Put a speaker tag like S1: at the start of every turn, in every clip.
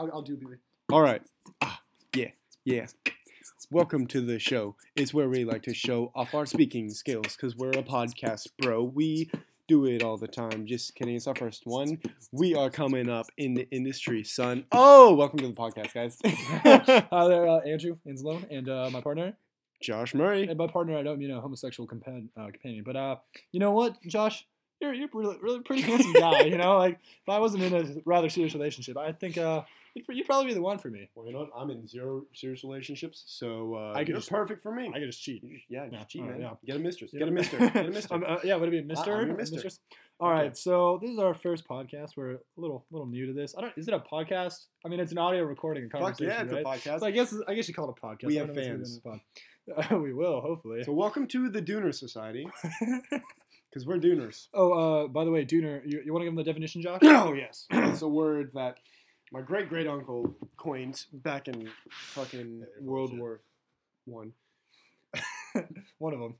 S1: I'll, I'll do Billy.
S2: All right. Ah, yeah, yeah. Welcome to the show. It's where we like to show off our speaking skills because we're a podcast, bro. We do it all the time. Just kidding. It's our first one. We are coming up in the industry, son. Oh, welcome to the podcast, guys.
S1: Hi there, uh, Andrew Inslow, and uh, my partner.
S2: Josh Murray.
S1: And by partner, I don't mean a homosexual compan- uh, companion, but uh, you know what, Josh, you're you're really, really pretty handsome guy. you know, like if I wasn't in a rather serious relationship, I think uh, you'd, you'd probably be the one for me.
S2: Well, you know what? I'm in zero serious relationships, so uh,
S1: I could
S2: you're
S1: just-
S2: perfect for me.
S1: I could just cheat.
S2: You just- yeah, just
S1: Yeah,
S2: cheat,
S1: alright,
S2: man.
S1: yeah.
S2: Get a mistress.
S1: Yeah.
S2: Get a mister. Get a mister.
S1: Um, uh, yeah, would it be a mister?
S2: I'm your
S1: A
S2: mister.
S1: mistress? All
S2: Okay.
S1: right, so this is our first podcast. We're a little little new to this. I don't. Is it a podcast? I mean, it's an audio recording, a
S2: Fuck
S1: conversation,
S2: yeah, it's
S1: right?
S2: a podcast.
S1: So I guess I guess you call it a podcast.
S2: We
S1: I
S2: have
S1: don't know what's
S2: fans.
S1: gonna be on. Uh, we will hopefully.
S2: So welcome to the Dooner Society, because we're Dooners.
S1: oh, uh, by the way, Dooner, you, you want to give them the definition, Josh?
S2: Oh yes, it's a word that my great great uncle coined back in fucking
S1: Yeah,
S2: World. War One.
S1: One of them.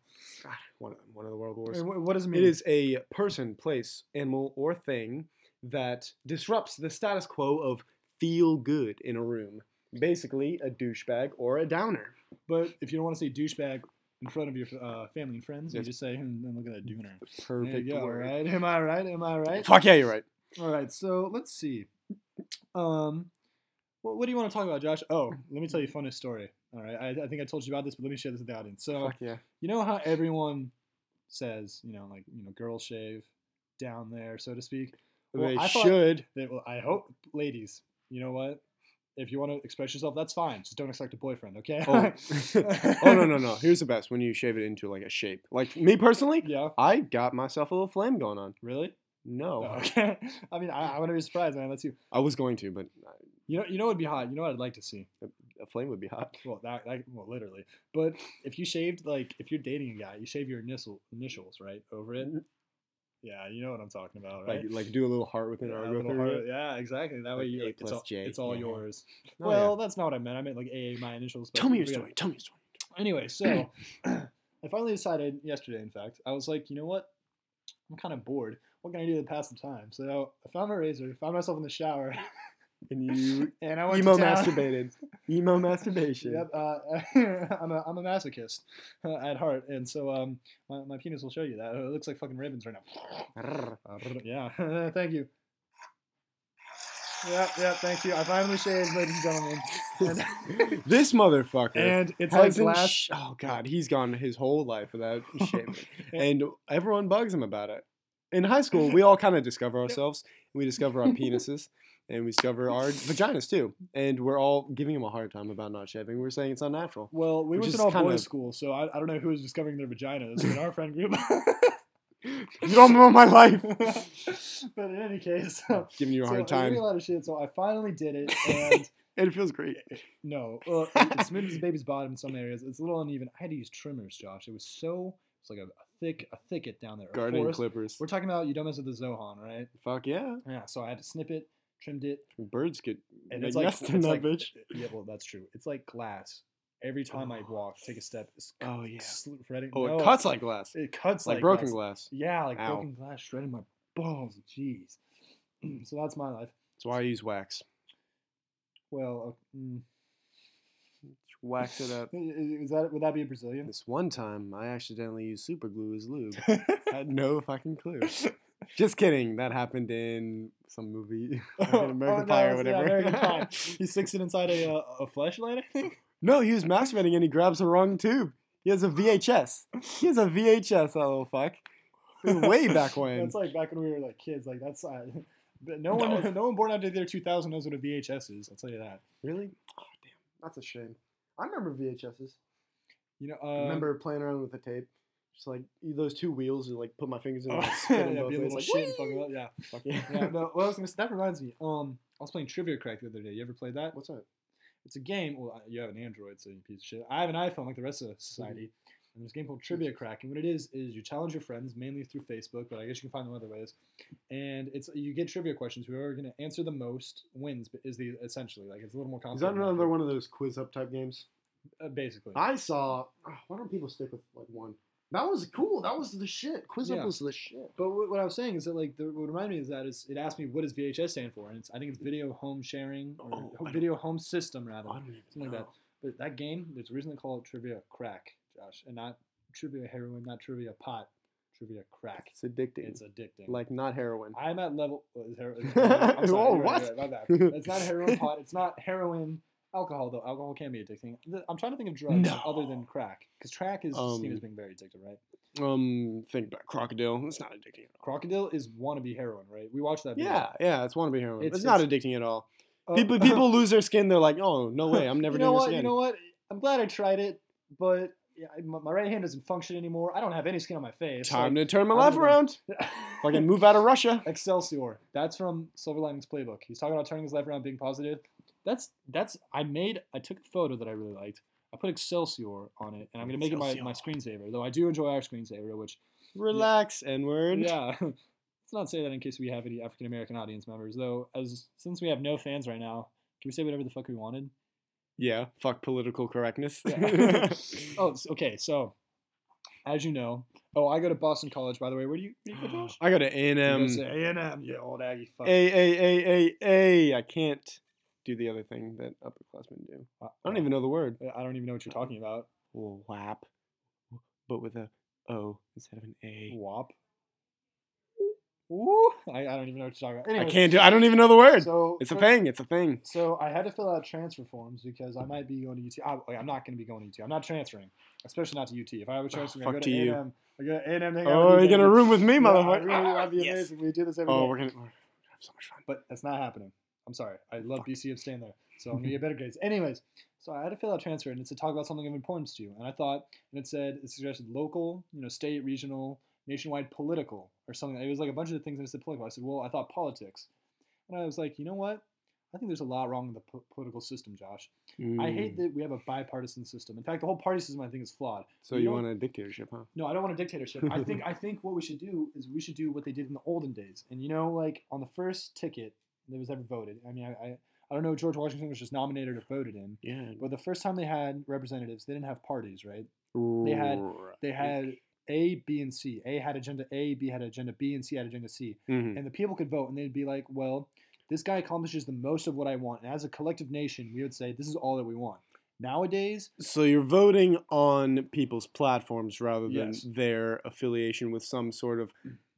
S2: God, one of one of the world wars.
S1: mean, what does it mean?
S2: It is a person, place, animal, or thing that disrupts the status quo of feel good in a room. Basically, a douchebag or a downer.
S1: But if you don't want to say douchebag in front of your uh, family and friends, you just say, "Hmm, look at that Dooner.
S2: Perfect
S1: There go,
S2: word.
S1: right? Am I right? Am I right?
S2: Fuck yeah, you're right.
S1: All right, so let's see. Um, what, what do you want to talk about, Josh? Oh, let me tell you a funny story. All right, I, I think I told you about this, but let me share this with the audience. So
S2: Fuck yeah.
S1: you know how everyone says, you know, like you know, girls shave down there, so to speak. Well,
S2: they
S1: I
S2: should.
S1: They, well, I hope, ladies, you know what? If you want to express yourself, that's fine. Just don't expect a boyfriend, okay?
S2: Oh. oh no no no! Here's the best when you shave it into like a shape. Like me personally,
S1: yeah,
S2: I got myself a little flame going on.
S1: really?
S2: No,
S1: Oh, okay. I mean, I, I want to be surprised, man. That's you.
S2: I was going to, but
S1: You know, you know, what would be hot. You know what I'd like to see.
S2: a flame would be hot.
S1: Well, that, that well, literally. But if you shaved like if you're dating a guy, you shave your initial initials right over it. Yeah, you know what I'm talking about, right?
S2: Like like do a little heart with it
S1: yeah,
S2: or go
S1: heart- yeah, exactly. That way you like, it's all,
S2: J,
S1: it's all
S2: yeah.
S1: yours.
S2: Oh,
S1: well, that's not what I meant. I meant like A, my initials.
S2: Tell me your
S1: gotta-
S2: story. Tell me your story.
S1: Anyway, so I finally decided yesterday. In fact, I was like, you know what? I'm kind of bored. What can I do to pass the time? So I found my razor, found myself in the shower,
S2: And you
S1: and I went
S2: emo
S1: to town.
S2: masturbated. emo masturbation.
S1: Yep, uh, I'm a I'm a masochist uh, at heart, and so um, my, my penis will show you that. It looks like fucking ribbons right now. Yeah, thank you. Yeah, yeah, thank you. I finally shaved, ladies and gentlemen, and,
S2: this motherfucker.
S1: and it's like
S2: hasn't sh- oh god, he's gone his whole life without shaving, and everyone bugs him about it. In high school, we all kind of discover ourselves. We discover our penises, and we discover our vaginas too. And we're all giving him a hard time about not shaving. We're saying it's unnatural.
S1: well, we went to all boys
S2: of-
S1: school, so I, I don't know who was discovering their vaginas in our friend group.
S2: You don't know my life.
S1: but in any case,
S2: Giving you a
S1: so
S2: hard time,
S1: a lot of shit. So I finally did it, and
S2: and it feels great.
S1: No, well, it- it's smooth as a baby's bottom in some areas. It's a little uneven. I had to use trimmers, Josh. It was so it's like a, a thick a thicket down there. Garden
S2: clippers.
S1: We're talking about you don't mess with the Zohan, right?
S2: Fuck yeah.
S1: Yeah. So I had to snip it, trimmed it,
S2: Birds get
S1: and it's like
S2: in that
S1: like
S2: bitch.
S1: yeah, well that's true. It's like glass. Every time I walk, take a step, it's
S2: Oh yeah.
S1: shredding.
S2: Oh,
S1: no,
S2: it cuts like glass.
S1: It cuts
S2: Like,
S1: like,
S2: broken
S1: glass.
S2: glass.
S1: Yeah, like
S2: Ow.
S1: broken glass, shredding my balls. Jeez. so that's my life.
S2: That's why I use wax.
S1: Well, uh, mm,
S2: Wax it up.
S1: i- i- is that would that be a Brazilian?
S2: This one time, I accidentally used super glue as lube. had no fucking clue. Just kidding. That happened in some movie, American Pie or
S1: Oh, no, yeah,
S2: whatever.
S1: American Pie. He sticks it inside a uh, a flashlight, I think.
S2: no, he was masturbating and he grabs the wrong tube. He has a VHS. He has a VHS, that little fuck. Way back when.
S1: That's like back when we were like kids. Like that's uh, but no one
S2: was-
S1: no one born after the year 2000 knows what a VHS is. I'll tell you that.
S2: really? Oh damn, that's a shame. I remember VHSs.
S1: You know,
S2: I
S1: uh,
S2: remember playing around with the tape. Just like those two wheels, you like put my fingers in
S1: Oh,
S2: and spin
S1: yeah, be a little
S2: Like,
S1: shit and fuck
S2: "Whee!"
S1: it up. Yeah.
S2: Fuck yeah.
S1: yeah no, well, I was gonna, that reminds me. Um, I was playing Trivia Crack the other day. You ever played that?
S2: What's that?
S1: It's a game. Well, you have an Android, so you piece of shit. I have an iPhone, like the rest of society.
S2: Mm-hmm.
S1: And there's a game called Trivia Crack, and what it is is you challenge your friends mainly through Facebook, but I guess you can find them other ways. And it's you get trivia questions. Whoever gonna answer the most wins. But is the essentially like it's a little more
S2: Is that another one of those QuizUp type games?
S1: Uh, basically.
S2: I saw. Oh, why don't people stick with like one?
S3: That was cool. That was the shit. Quiz
S1: Yeah.
S3: up was the shit.
S1: But what, what I was saying is that like the, what reminded me is that is it asked me what does VHS stand for, and it's, I think it's video home sharing or
S3: Oh, I don't-
S1: video home system rather.
S3: I don't even
S1: Something like that. But that game, there's a reason they call it trivia crack, Josh, and not trivia heroin, not trivia pot, trivia crack.
S2: It's addicting.
S1: It's addicting.
S2: like not heroin.
S1: I'm at level. uh, is hero- is heroin- I'm sorry, right,
S2: what?
S1: right, my bad. It's not heroin pot. It's not heroin. Alcohol though. Alcohol can be addicting. I'm trying to think of drugs
S2: No.
S1: other than crack, because crack is seen
S2: Um,
S1: as being very addictive, right?
S2: Um, think about crocodile. It's not addicting. At all.
S1: Crocodile is wannabe heroin, right? We watched that. Video.
S2: Yeah, yeah, it's wannabe heroin. It's,
S1: It's-
S2: not
S1: it's-
S2: addicting at all.
S1: Uh,
S2: People people lose their skin. They're like, oh no way, I'm never
S1: you know
S2: doing
S1: what?
S2: this again.
S1: You know what? I'm glad I tried it, but yeah, my, my right hand doesn't function anymore. I don't have any skin on my face.
S2: Time to turn my life
S1: gonna-
S2: around. Fucking move out of Russia.
S1: Excelsior. That's from Silver Linings Playbook. He's talking about turning his life around, being positive. That's that's. I made. I took a photo that I really liked. I put Excelsior on it, and I'm gonna make it my, my screensaver. Though I do enjoy our screensaver, which
S2: Relax, N word.
S1: yeah. Let's not say that in case we have any African American audience members. Though, as since we have no fans right now, can we say whatever the fuck we wanted?
S2: Yeah. Fuck political correctness.
S1: Yeah. oh, s- okay. So, as you know, oh, I go to Boston College. By the way, where do you, where do you go, Josh?
S2: I got an A and M.
S1: A and M. Yeah, old Aggie. Fuck.
S2: A A A A A. I can't do the other thing that upperclassmen do. I don't even know the word.
S1: I don't even know what you're talking about.
S2: WAP, but with a O instead of an A.
S1: WAP. Ooh, I, I don't even know what you're talking about.
S2: I can't do. I don't even know the word.
S1: So
S2: It's a thing. It's a thing.
S1: So I had to fill out transfer forms because I might be going to UT. I, I'm not going to be going to UT. I'm not transferring, especially not to UT. If I
S2: Oh,
S1: transferring,
S2: fuck
S1: I go
S2: to
S1: to
S2: you.
S1: A&M. I go to A&M. hang
S2: Oh, you're gonna room with me,
S1: Yeah,
S2: motherfucker.
S1: Really,
S2: Ah,
S1: that'd be
S2: yes.
S1: amazing. We do this every
S2: Oh,
S1: day.
S2: we're we're gonna have so much fun.
S1: but that's not happening. I'm sorry. I love BC of staying there, so I'm gonna get better grades. Anyways, so I had to fill out transfer, and it's to talk about something of importance to you. And I thought, and it said it suggested local, you know, state, regional, nationwide, political, or something. It was like a bunch of things, and it said political. I said, well, I thought politics, and I was like, you know what? I think there's a lot wrong with the po- political system, Josh. I hate
S2: Mm.
S1: that we have a bipartisan system. In fact, the whole party system I think is flawed.
S2: So
S1: you
S2: you want a dictatorship, huh?
S1: No, I don't want a dictatorship. I think I think what we should do is we should do what they did in the olden days. And you know, like on the first ticket that was ever voted. I mean, I I, I don't know. George Washington was just nominated or voted in.
S2: Yeah.
S1: But the first time they had representatives, they didn't have parties, right? They had- They had A, B, and C. A had agenda A, B had agenda B, and C had agenda C.
S2: Mhm.
S1: And the people could vote, and they'd be like, "Well, this guy accomplishes the most of what I want." And as a collective nation, we would say, "This is all that we want." Nowadays,
S2: So you're voting on people's platforms rather than
S1: Yes.
S2: their affiliation with some sort of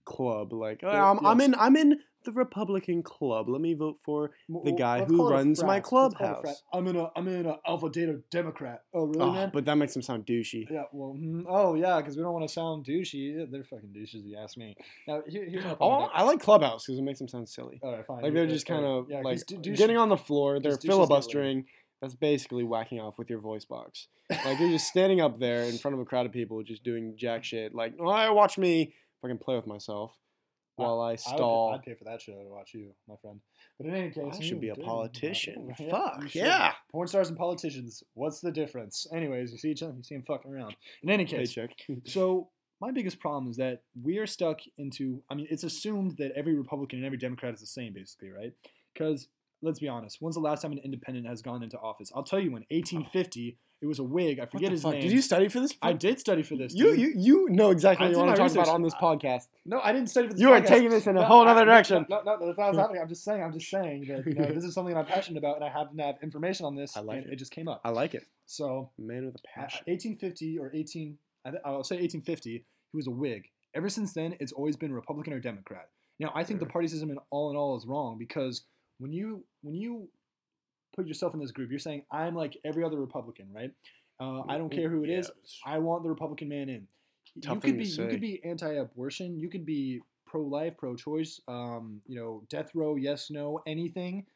S2: club. Like, "Oh, I'm, I'm in I'm in the Republican club. Let me vote for the guy
S1: let's
S2: who
S1: call it a
S2: runs my
S1: frat. Let's call it a
S2: clubhouse.
S1: I'm in a I'm in a Alpha Data Democrat. Oh really,
S2: Oh,
S1: man?
S2: but that makes him sound douchey.
S1: yeah. Well, mm, oh yeah, because we don't want to sound douchey. Yeah, They're fucking douches, if you ask me. Now here, here's my
S2: Oh,
S1: problem.
S2: I like Clubhouse because it makes them sound silly.
S1: All right, fine.
S2: Like they're just kind of like getting on the floor. They're
S1: douches get laid.
S2: filibustering. That's basically whacking off with your voice box. Like you're just standing up there in front of a crowd of people, just doing jack shit. Like, oh, watch me fucking play with myself while I
S1: I would
S2: stall.
S1: I'd pay for that show to watch you, my friend. But in any case,
S2: I should be a politician. Fuck yeah.
S1: Porn stars and politicians. What's the difference? Anyways, you see each other. You see them fucking around. In any case. So my biggest problem is that we are stuck into. I mean, it's assumed that every Republican and every Democrat is the same, basically, right? Because let's be honest, when's the last time an independent has gone into office? I'll tell you, when 1850, it was a Whig. I forget his
S2: fuck?
S1: name.
S2: Did you study for this?
S1: I did study for this.
S2: You
S1: dude.
S2: you you know exactly
S1: I
S2: what you
S1: did
S2: want
S1: my
S2: to talk about on this podcast.
S1: no, I didn't study for this.
S2: You are
S1: podcast.
S2: taking this in a
S1: No,
S2: whole
S1: I-
S2: other
S1: no,
S2: direction.
S1: No, no, no, that's not what's happening. I'm just saying. I'm just saying that you know this is something that I'm passionate about, and I happen to have information on this,
S2: I like
S1: and
S2: it.
S1: it just came up.
S2: I like it.
S1: So
S2: Man with a
S1: at
S2: passion.
S1: 1850 or 18, I th- I'll say 1850, he was a Whig. Ever since then, it's always been Republican or Democrat. Now, I think the party system in all in all is wrong because when you when you put yourself in this group, you're saying I'm like every other Republican, right? Uh, I don't care who it is. I want the Republican man in.
S2: Tough
S1: you could be you could be anti-abortion. You could be pro-life, pro-choice. Um, you know, death row, yes, no, anything.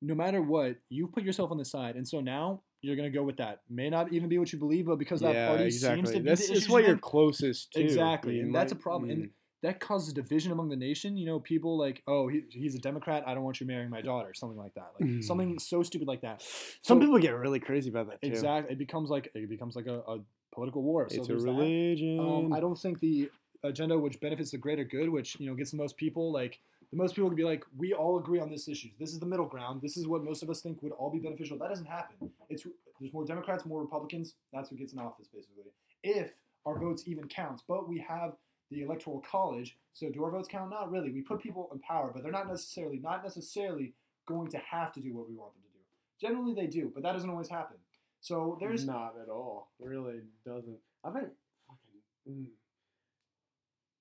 S1: No matter what, you put yourself on the side, and so now you're gonna go with that. May not even be what you believe, but because that
S2: yeah,
S1: party
S2: exactly.
S1: seems to be
S2: it's
S1: issues
S2: what you're closest to.
S1: Exactly, and that's a problem. And
S2: mm,
S1: that causes division among the nation. You know, people like, oh, he, he's a Democrat. I don't want you marrying my daughter. Something like that. Like
S2: Mm.
S1: something so stupid like that.
S2: some
S1: so-
S2: people get really crazy about that too.
S1: Exactly. It becomes like it becomes like a, a political war. So
S2: It's a religion.
S1: Um, I don't think the agenda which benefits the greater good, which you know gets the most people, like the most people could be like, we all agree on this issue. This is the middle ground. This is what most of us think would all be beneficial. That doesn't happen. It's there's more Democrats, more Republicans. That's who gets in office, basically. If our votes even counts. But we have the electoral college, so do our votes count? Not really. We put people in power, but they're not necessarily not necessarily going to have to do what we want them to do. Generally, they do, but that doesn't always happen. So there's
S2: not at all. It really doesn't. I think fucking. Mm.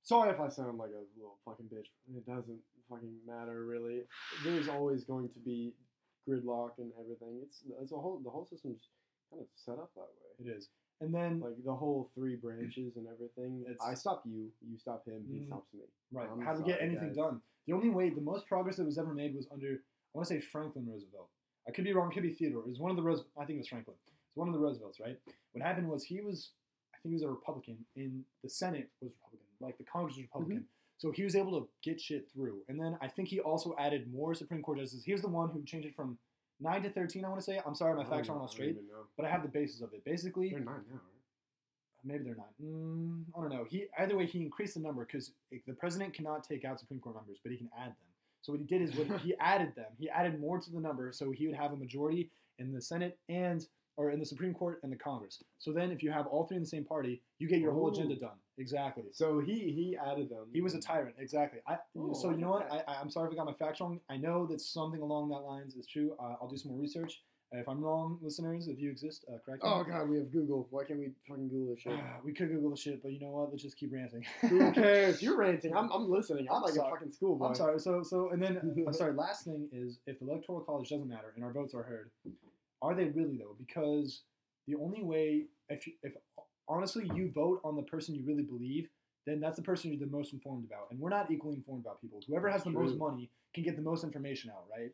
S2: Sorry if I sound like a little fucking bitch. It doesn't fucking matter really. There's always going to be gridlock and everything. It's it's a whole the whole system's kind of set up that way.
S1: it is, and then
S2: Like the whole three branches and everything.
S1: It's-
S2: I stop you, you stop him, he
S1: Mhm.
S2: stops me.
S1: Right.
S2: I'm
S1: How to get anything
S2: guys.
S1: done. The only way, the most progress that was ever made was under, I want to say Franklin Roosevelt. I could be wrong. It could be Theodore. It was one of the Rose. I think it was Franklin. It's one of the Roosevelts, right? What happened was he was, I think he was a Republican, and the Senate was Republican, like the Congress was Republican. So he was able to get shit through. And then I think he also added more Supreme Court justices. He was the one who changed it from nine to thirteen. I want to say. I'm sorry, my facts aren't all straight, but I have the basis of it. Basically,
S2: They're nine now, right?
S1: maybe they're not. Mm, I don't know. He either way he increased the number because the president cannot take out Supreme Court members, but he can add them. So what he did is what he added them. He added more to the number, so he would have a majority in the Senate and or in the Supreme Court and the Congress. So then, if you have all three in the same party, you get your whole agenda done. Exactly.
S2: So he he added them.
S1: He was a tyrant. Exactly. I,
S2: Oh,
S1: so you know what? I, I'm sorry if I got my facts wrong. I know that something along that lines is true. Uh, I'll do some more research. Uh, if I'm wrong, listeners, if you exist, uh, correct me.
S2: Oh god, we have Google. Why can't we fucking Google this shit?
S1: Ah, we could Google the shit, but you know what? Let's just keep ranting.
S2: Who cares? You're ranting. I'm, I'm listening. I'm
S1: I'm
S2: like
S1: sorry.
S2: a fucking schoolboy.
S1: I'm sorry. So, so, and then I'm sorry. Last thing is, if the electoral college doesn't matter and our votes are heard, are they really though? Because the only way, if you, if honestly you vote on the person you really believe, then that's the person you're the most informed about. And we're not equally informed about people. Whoever has the most money can get the most information out, right?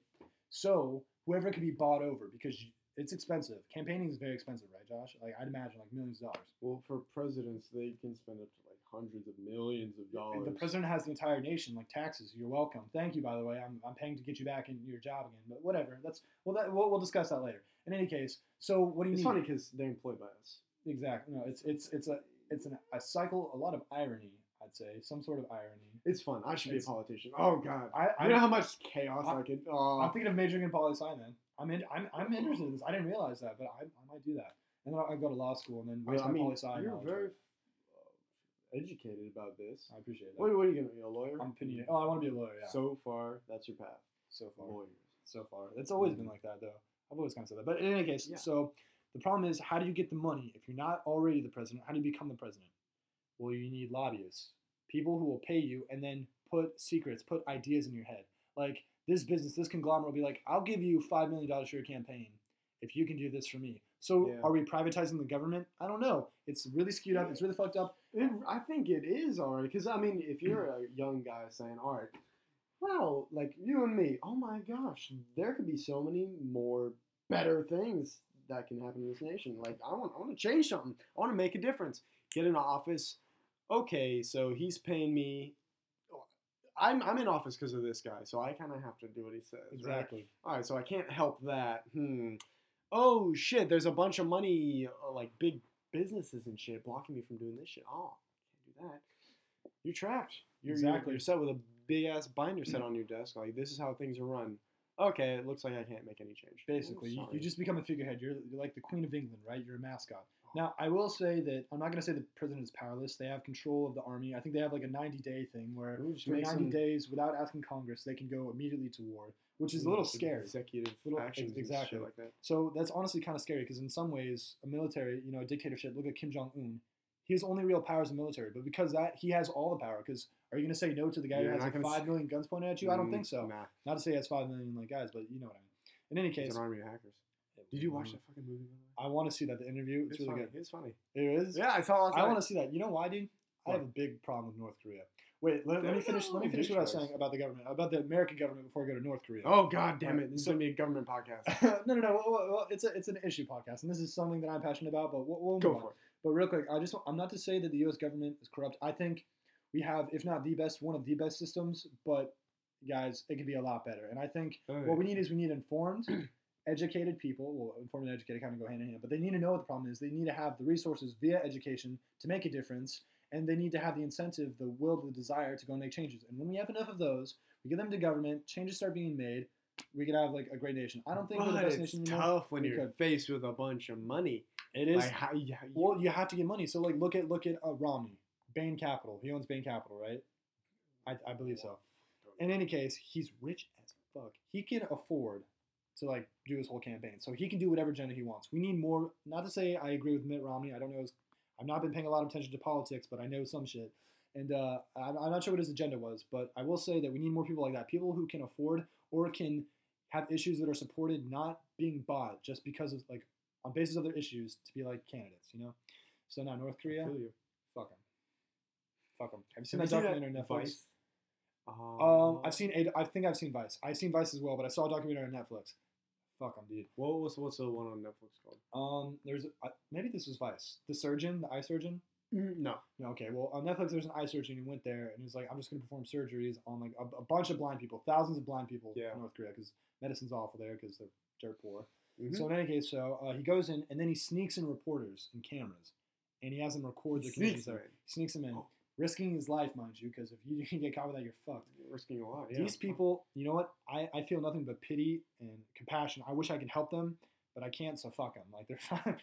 S1: So whoever can be bought over because you, it's expensive. Campaigning is very expensive, right, Josh? Like I'd imagine like millions of dollars.
S2: Well, for presidents, they can spend up to like hundreds of millions of dollars.
S1: The president has the entire nation, like taxes. You're welcome. Thank you, by the way. I'm, I'm paying to get you back in your job again. But whatever. That's well. That we'll, we'll discuss that later. In any case, so what do you
S2: It's
S1: need?
S2: funny because they're employed by us.
S1: Exactly. No, it's it's it's a it's an, a cycle. A lot of irony, I'd say, some sort of irony.
S2: It's fun. I should be a politician. Oh god.
S1: I, I
S2: you know how much chaos I,
S1: I-
S2: could. Oh,
S1: I'm thinking of majoring in poli sci. Then I'm in, I'm I'm interested in this. I didn't realize that, but I, I might do that. And then I go to law school and then waste
S2: I
S1: my
S2: mean,
S1: poli sci.
S2: you're
S1: knowledge.
S2: very educated about this.
S1: I appreciate that.
S2: What, what are you gonna be a lawyer?
S1: I'm opinion. Oh, I want to be a lawyer. Yeah.
S2: So far, that's your path.
S1: so far.
S2: Lawyers.
S1: so far. It's always been like that, though. I've always kind of said that. But in any case,
S2: Yeah.
S1: so the problem is, how do you get the money if you're not already the president? How do you become the president? Well, you need lobbyists, people who will pay you and then put secrets, put ideas in your head. Like this business, this conglomerate will be like, "I'll give you five million dollars for your campaign if you can do this for me." So,
S2: Yeah.
S1: are we privatizing the government? I don't know. It's really skewed up. It's really fucked up.
S2: It, I think it is already because I mean, if you're a young guy saying, "All right, well, like you and me, oh my gosh, there could be so many more better things that can happen in this nation. Like I want, I want to change something. I want to make a difference. Get in office. Okay, so he's paying me. I'm, I'm in office because of this guy, so I kind of have to do what he says. right?
S1: Exactly.
S2: All right, so I can't help that. Hmm. Oh shit! There's a bunch of money, uh, like big businesses and shit, blocking me from doing this shit. Oh, can't do that. You're trapped. You're, you're-
S1: Exactly.
S2: You're, set with a big ass binder set on your desk. Like this is how things are run. Okay, it looks like I can't make any change.
S1: Basically,
S2: Oh,
S1: you, you just become a figurehead. You're, you're like the Queen of England, right? You're a mascot. Oh. Now, I will say that I'm not going to say the president is powerless. They have control of the army. I think they have like a 90 day thing where
S2: Ooh,
S1: for 90
S2: some-
S1: days, without asking Congress, they can go immediately to war, which is a little scary.
S2: Executive
S1: Little-
S2: actions,
S1: exactly.
S2: like that.
S1: So that's honestly kind of scary because in some ways, a military, you know, a dictatorship. Look at Kim Jong Un. His only real power is the military, but because that he has all the power. Because are you going to say no to the guy
S2: You're
S1: who has like
S2: s-
S1: five million guns pointed at you? I don't think mm, so.
S2: Nah,
S1: Not to say he has five million like guys, but you know what I mean. In any
S2: it's
S1: case,
S2: an army of hackers. Did you watch that fucking movie? by the way?
S1: I want to see that the interview. It's,
S2: It's,
S1: really
S2: funny.
S1: good.
S2: It's funny.
S1: It is.
S2: Yeah, I saw.
S1: I want to see that. You know why, dude? I have a big problem with North Korea. Wait, let, let me finish. Let me finish what I was saying about the government, about the American government before I go to North Korea.
S2: Oh god damn it! This is gonna be a government podcast.
S1: no, no, no. Well, well, well, it's a it's an issue podcast, and this is something that I'm passionate about. But we'll, we'll
S2: Go
S1: move on.
S2: for it.
S1: But real quick, I just I'm not to say that the U.S. government is corrupt. I think we have, if not the best, one of the best systems. But guys, it could be a lot better. And I think what we need is we need informed, educated people. Well, informed and educated kind of go hand in hand, but they need to know what the problem is. They need to have the resources via education to make a difference, and they need to have the incentive, the will, the desire to go and make changes. And when we have enough of those, we give them to government. Changes start being made. We could have like a great nation. I don't think we're the
S2: but
S1: best
S2: it's
S1: nation anymore.
S2: tough when
S1: We
S2: you're
S1: could.
S2: faced with a bunch of money.
S1: It is.
S2: Like, how, you,
S1: well, you have to get money. So like, look at look at uh, Romney, Bain Capital. He owns Bain Capital, right? I, I believe so. In any case, he's rich as fuck. He can afford to like do his whole campaign, so he can do whatever agenda he wants. We need more. Not to say I agree with Mitt Romney. I don't know. His, I've not been paying a lot of attention to politics, but I know some shit. And uh, I'm, I'm not sure what his agenda was, but I will say that we need more people like that. People who can afford or can have issues that are supported, not being bought just because of like on basis of their issues to be like candidates. You know. So now North Korea, fuck them. Fuck them. Have you seen
S2: Have
S1: that
S2: you seen
S1: documentary on Netflix?
S2: Vice?
S1: Um, I've seen. A, I think I've seen Vice. I've seen Vice as well, but I saw a documentary on Netflix. Fuck them, dude.
S2: What was what's the one on Netflix called?
S1: Um, there's uh, maybe this was Vice. The surgeon, the eye surgeon.
S2: No.
S1: No, okay. Well, on Netflix, there's an eye surgeon who went there and he was like, "I'm just going to perform surgeries on like a, a bunch of blind people, thousands of blind people
S2: Yeah.
S1: in North Korea because medicine's awful there because they're dirt poor."
S2: Mhm.
S1: So in any case, so uh, he goes in and then he sneaks in reporters and cameras, and he has them record their conditions
S2: Sneaks
S1: there.
S2: them in.
S1: Sneaks them in,
S2: Oh.
S1: Risking his life, mind you, because if you can get caught with that, you're fucked.
S2: You're risking a lot. Yeah.
S1: These people, you know what? I, I feel nothing but pity and compassion. I wish I could help them, but I can't. So fuck them. Like they're fine,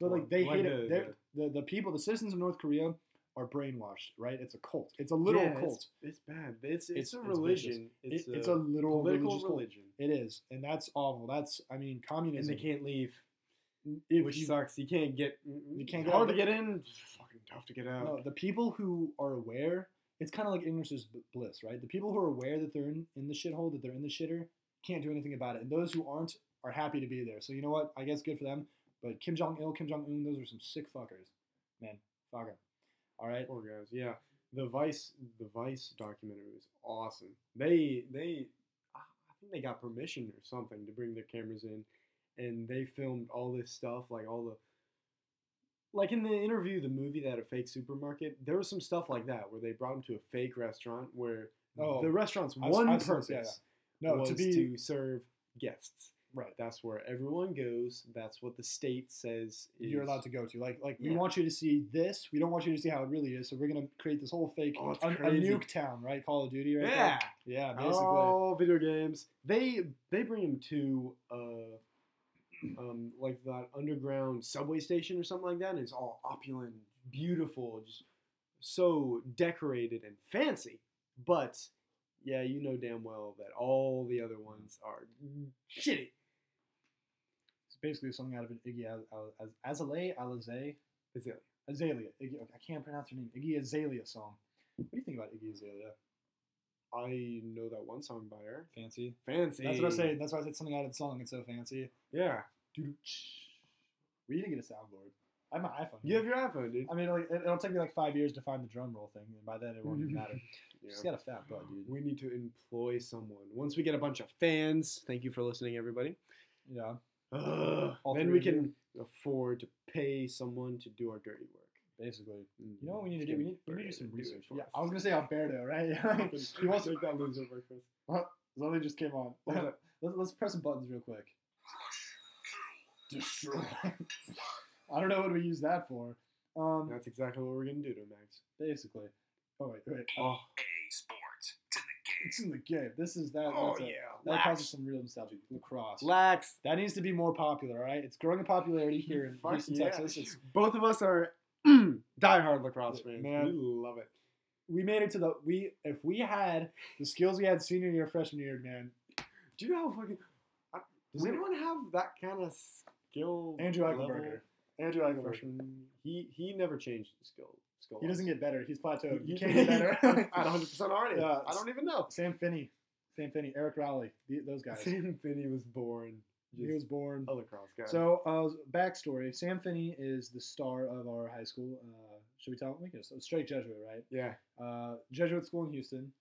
S1: but like they
S2: Like
S1: hate
S2: the-
S1: it. They're, the the people, the citizens of North Korea, are brainwashed. Right? It's a cult. It's a literal
S2: Yeah,
S1: cult.
S2: It's, it's bad. It's it's,
S1: It's-
S2: a
S1: it's
S2: religion.
S1: It-
S2: It's,
S1: It's, a, literal
S2: political religion.
S1: It is, and that's awful. That's I mean, communism.
S2: And
S1: communism.
S2: they can't leave, which sucks. You can't get.
S1: You can't get
S2: hard
S1: out.
S2: to get in. Fucking tough to get out.
S1: No, the people who are aware, it's kind of like ignorance is bliss, right? The people who are aware that they're in, in the shithole, that they're in the shitter, can't do anything about it. And those who aren't are happy to be there. So you know what? I guess good for them. But Kim Jong Il, Kim Jong Un, those are some sick fuckers. Man, fuck 'em. All right.
S2: Poor guys. Yeah. The Vice the Vice documentary was awesome. They they I think they got permission or something to bring their cameras in and they filmed all this stuff like all the like in the interview the movie that a fake supermarket there was some stuff like that where they brought him to a fake restaurant where
S1: Oh.
S2: the restaurant's one purpose
S1: this, yeah, No,
S2: was
S1: to be
S2: to serve guests.
S1: right.
S2: That's where everyone goes. That's what the state says is,
S1: You're allowed to go to like like we want you to see this. We don't want you to see how it really is. So we're gonna create this whole fake
S2: Oh,
S1: a, a nuke town, right? Call of Duty, right? there.
S2: Yeah.
S1: Yeah, basically.
S2: Oh, video games. They they bring him to uh, um, like that underground subway station or something like that, and it's all opulent, beautiful, just so decorated and fancy. But yeah, you know damn well that all the other ones are shitty.
S1: It's basically something out of an Iggy Az- Az- Azalea, Alizé,
S2: it?
S1: Azalea. Iggy, I can't pronounce her name. Iggy Azalea song. What do you think about Iggy Azalea?
S2: I know that one song by her.
S1: Fancy.
S2: Fancy.
S1: That's what I say. That's why I said something out of the song. It's so fancy.
S2: Yeah.
S1: Dude, we need to get a soundboard. I have my iPhone.
S2: You have your iPhone, dude.
S1: I mean, like, it- it'll take me like five years to find the drum roll thing, and by then it won't even matter.
S2: Yeah.
S1: She's got a fat butt, dude.
S2: We need to employ someone. Once we get a bunch of fans, thank you for listening, everybody.
S1: Yeah,
S2: Ugh,
S1: All
S2: then we can afford to pay someone to do our dirty work.
S1: Basically.
S2: Mm,
S1: You know what we need to do? We need, we need to do some
S2: to do
S1: research. Yeah. I was gonna say Alberto, right? he wants to.
S2: make that loser breakfast.
S1: Zoe just came on.
S2: What was that?
S1: let's, let's press some buttons real quick. Destroy. I don't know what we use that for. Um,
S2: That's exactly what we're gonna do to Max.
S1: basically. Oh wait, wait.
S2: Oh,
S4: sports to the game.
S1: It's in the game. This is that.
S2: oh
S1: that's a-
S2: yeah,
S1: That
S2: lax.
S1: causes some real nostalgia. Lacrosse.
S2: lax.
S1: that needs to be more popular, all right? It's growing in popularity here in
S2: Fuck
S1: Houston,
S2: yeah.
S1: Texas. It's,
S2: Both of us are diehard lacrosse fans.
S1: Man.
S2: we love it.
S1: we made it to the we. If we had the skills we had senior year, freshman year, man.
S2: Do you know how fucking? I- Does anyone have that kind of skill?
S1: Andrew
S2: level?
S1: Eichelberger. Andrew Eichelberger.
S2: freshman. He he never changed his skill. skill
S1: He doesn't get better. He's plateaued.
S2: He
S1: You
S2: can't
S1: get better.
S2: at 100 percent already.
S1: Yeah.
S2: I don't even know.
S1: Sam Finney, Sam Finney, Eric Rowley, those guys.
S2: Sam Finney was born.
S1: He was born.
S2: a lacrosse guy.
S1: So, uh, backstory: Sam Finney is the star of our high school. Uh, should we tell? We can just Strake Jesuit, right?
S2: yeah,
S1: Uh, Jesuit school in Houston.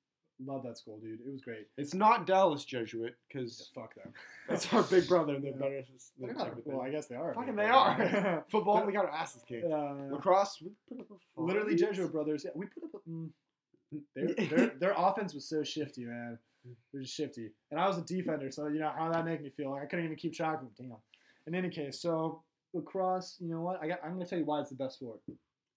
S1: Love that school, dude. It was great.
S2: it's not Dallas Jesuit because
S1: Fuck them.
S2: that's our big brother and they're
S1: Yeah.
S2: better.
S1: They're not- well, I guess they are.
S2: Fucking they are. Football, we got our asses kicked.
S1: Uh,
S2: Lacrosse, we put up a
S1: literally Jesuit brothers. Yeah, we put up. A, mm, their, their their offense was so shifty, man. They're just shifty, and I was a defender, so you know how that made me feel. Like I couldn't even keep track of them. Damn. In any case, so lacrosse. You know what? I got. I'm gonna tell you why it's the best sport.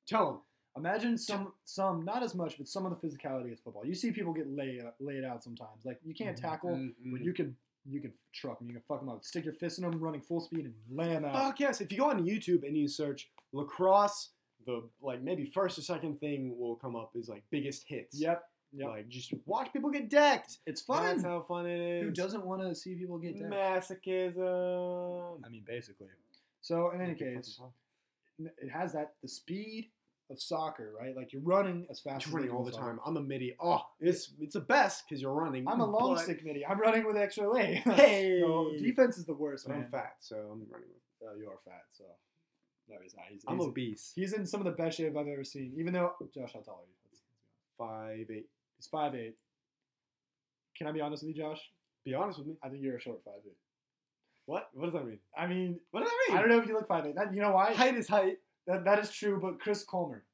S2: Tell them.
S1: Imagine some, some not as much, but some of the physicality of football. You see people get laid laid out sometimes. Like you can't tackle,
S2: Mm-hmm.
S1: but you can you can truck them. You can fuck them up. Stick your fist in them, running full speed, and lay them out.
S2: Fuck yes! If you go on YouTube and you search lacrosse, the like maybe first or second thing will come up is like biggest hits.
S1: Yep. Yep.
S2: Like just watch people get decked.
S1: it's fun.
S2: That's how fun it is.
S1: Who doesn't want to see people get down?
S2: Masochism.
S1: I mean, basically. So in any
S2: Make it fucking
S1: case, it has that the speed of soccer, right? Like you're running as fast as
S2: running all the
S1: soccer.
S2: time. I'm a middie. Oh, it's it's the best because you're running.
S1: I'm a long
S2: but-
S1: stick middie. I'm running with extra leg.
S2: Hey.
S1: so defense is the worst,
S2: But
S1: man.
S2: I'm fat, so I'm running with.
S1: Oh, you are fat, so no, he's not. He's,
S2: I'm
S1: he's,
S2: obese.
S1: he's in some of the best shape I've ever seen. Even though Josh, how tall are you?
S2: Five eight.
S1: He's five eight. Can I be honest with you, Josh?
S2: Be honest with me.
S1: I think you're a short five eight.
S2: What? What does that mean?
S1: I mean,
S2: What does that mean?
S1: I don't know if you look five eight. That, you know why?
S2: Height is height.
S1: That, that is true. But Chris Colmer,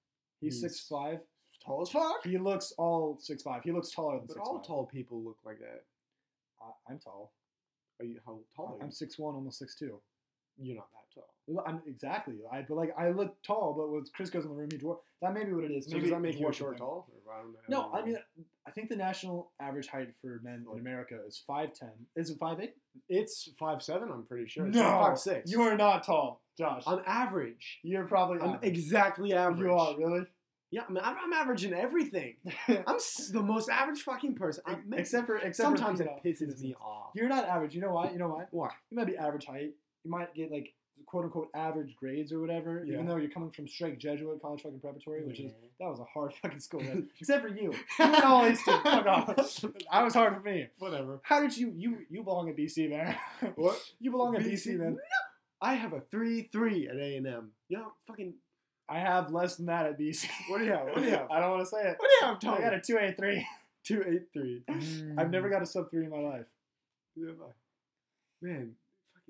S1: he's
S2: He's-
S1: six five.
S2: Tall as fuck.
S1: He looks all six five. He looks taller than
S2: But all tall people look like that.
S1: I, I'm tall.
S2: Are you? How tall are
S1: I'm
S2: you?
S1: six one, almost six two.
S2: You're not that tall.
S1: I'm exactly. I but like I look tall, but when Chris goes in the room, he dwarf. That may be what it is.
S2: So
S1: Maybe
S2: does that make you a short
S1: thing.
S2: tall? I.
S1: No, I mean I think the national average height for men in America is five ten. Is it five eight?
S2: it's five seven. I'm pretty sure. It's
S1: no,
S2: five six.
S1: You are not tall, Josh.
S2: I'm average.
S1: You're probably
S2: I'm
S1: average.
S2: exactly average.
S1: You are really.
S2: Yeah, I mean, I'm, I'm average in everything. I'm s- the most average fucking person. I'm,
S1: except for except
S2: sometimes
S1: for
S2: it pisses me off.
S1: You're not average. You know why? You know why?
S2: Why?
S1: You might be average height. You might get like quote unquote average grades or whatever.
S2: Yeah.
S1: Even though you're coming from Strake Jesuit college fucking preparatory, which is that was a hard fucking school. Except for you. You went all Eastern. Fuck off. I was hard for me.
S2: Whatever.
S1: How did you you you belong at BC, man?
S2: What?
S1: You belong at BC, man.
S2: I have a three three at A and M. You know, fucking.
S1: I have less than that at BC.
S2: What do you have? What do you have?
S1: I don't want to say it.
S2: What do you have,
S1: I
S2: Tony?
S1: got a two eight three.
S2: two eight three.
S1: I've never mm. got a sub three in my life.
S2: I? Man,